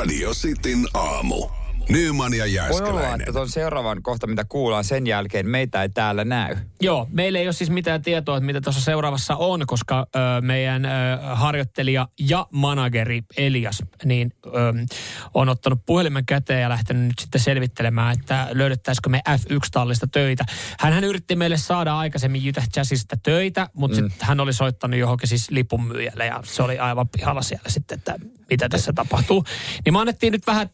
Radio Cityn aamu. Nyman ja Voi olla, Jääskeläinen. että tuon seuraavan kohta, mitä kuullaan sen jälkeen, meitä ei täällä näy. Joo, meillä ei ole siis mitään tietoa, että mitä tuossa seuraavassa on, koska ö, meidän ö, harjoittelija ja manageri Elias niin, ö, on ottanut puhelimen käteen ja lähtenyt nyt sitten selvittelemään, että löydettäisikö me F1-tallista töitä. Hän yritti meille saada aikaisemmin Utah Jazzista töitä, mutta mm. sitten hän oli soittanut johonkin siis lipunmyyjälle ja se oli aivan pihalla siellä sitten, että mitä tässä tapahtuu. Niin me annettiin nyt vähän,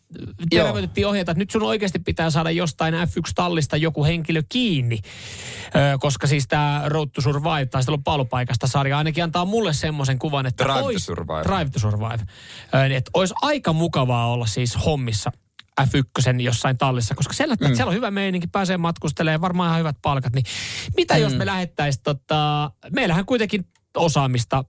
terveytettiin ohjeita, että nyt sun oikeasti pitää saada jostain F1-tallista joku henkilö kiinni. Ö, koska siis tämä Road to Survive, taistelun paalupaikasta sarja, ainakin antaa mulle semmoisen kuvan, että Drive to ois- Survive. Drive to Survive. Ö, niin että olisi aika mukavaa olla siis hommissa F1 jossain tallissa, koska siellä, mm. siellä on hyvä meininki, pääsee matkustelemaan, varmaan ihan hyvät palkat. Niin mitä mm. jos me lähettäisiin, tota, meillähän kuitenkin osaamista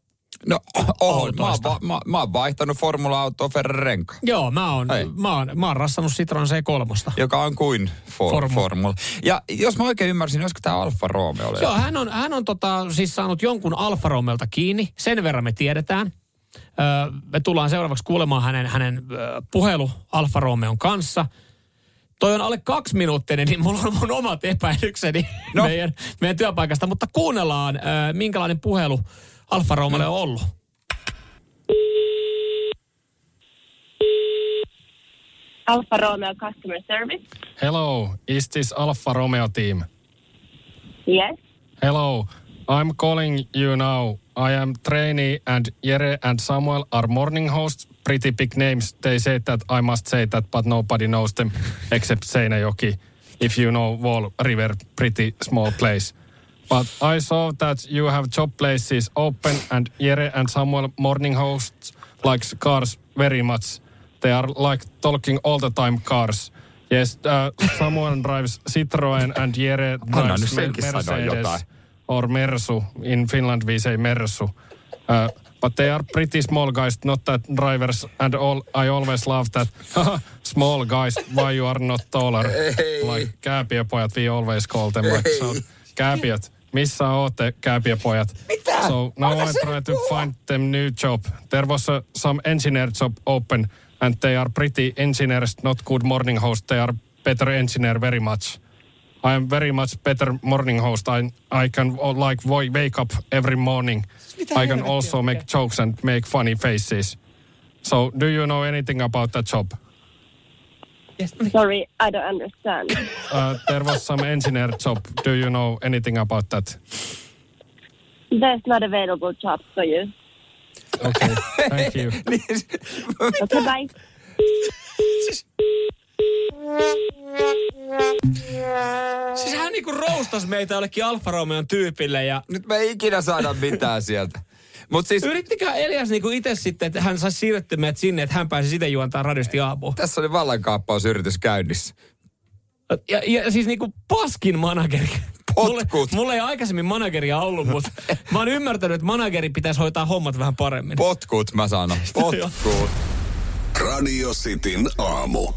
No, on. Mä oon, va- mä, mä oon vaihtanut formula-autoa Ferrarenka, Joo, mä oon, mä oon, mä oon rassannut Citroen C3. joka on kuin for, Formula. formula. Ja jos mä oikein ymmärsin, olisiko tämä Alfa Romeo? Joo, hän on, hän on tota, siis saanut jonkun Alfa Romeolta kiinni. Sen verran me tiedetään. Öö, me tullaan seuraavaksi kuulemaan hänen, hänen öö, puhelu Alfa Romeon kanssa. Toi on alle kaksi minuuttinen, niin mulla on mun omat epäilykseni no. No. meidän, meidän työpaikasta. Mutta kuunnellaan, öö, minkälainen puhelu Alfa Romeolle on ollut. Alfa Romeo customer service. Hello, is this Alfa Romeo team? Yes. Hello, I'm calling you now. I am trainee and Jere and Samuel are morning hosts. Pretty big names. They say that I must say that, but nobody knows them except Seinäjoki. If you know Wall River, pretty small place. But I saw that you have job places open and Jere and Samuel morning hosts likes cars very much. They are like talking all the time cars. Yes, uh, Samuel drives Citroen and Jere drives Mer- Mercedes or Mersu. In Finland we say Mersu. Uh, but they are pretty small guys, not that drivers. And all, I always love that. small guys, why you are not taller? Like kääpiöpojat, we always call them like so. Kääpiöt, missä ootte kääpiöpojat? Mitä? So now Anna I se try nyt to puhua. find them new job. There was uh, some engineer job open and they are pretty engineers, not good morning host. They are better engineer very much. I am very much better morning host. I I can uh, like wake up every morning. I can also make jokes and make funny faces. So do you know anything about that job? Sorry, I don't understand. Uh, there was some engineer job. Do you know anything about that? There's not available jobs for you. Okay, thank you. Okay, bye. Siis hän niinku roustas meitä jollekin Alfa Romeon tyypille ja Nyt me ei ikinä saada mitään sieltä. Mutta siis Yrittikää Elias niinku itse sitten, että hän saisi siirrettyä meidät sinne, että hän pääsi itse juontaa radiosti aamuun. tässä oli vallankaappausyritys käynnissä. Ja, ja siis niinku paskin manageri. Potkut. Mulle, mulle ei aikaisemmin manageria ollut, mutta mä oon ymmärtänyt, että manageri pitäisi hoitaa hommat vähän paremmin. Potkut mä sanon. Potkut. Radio Cityn aamu.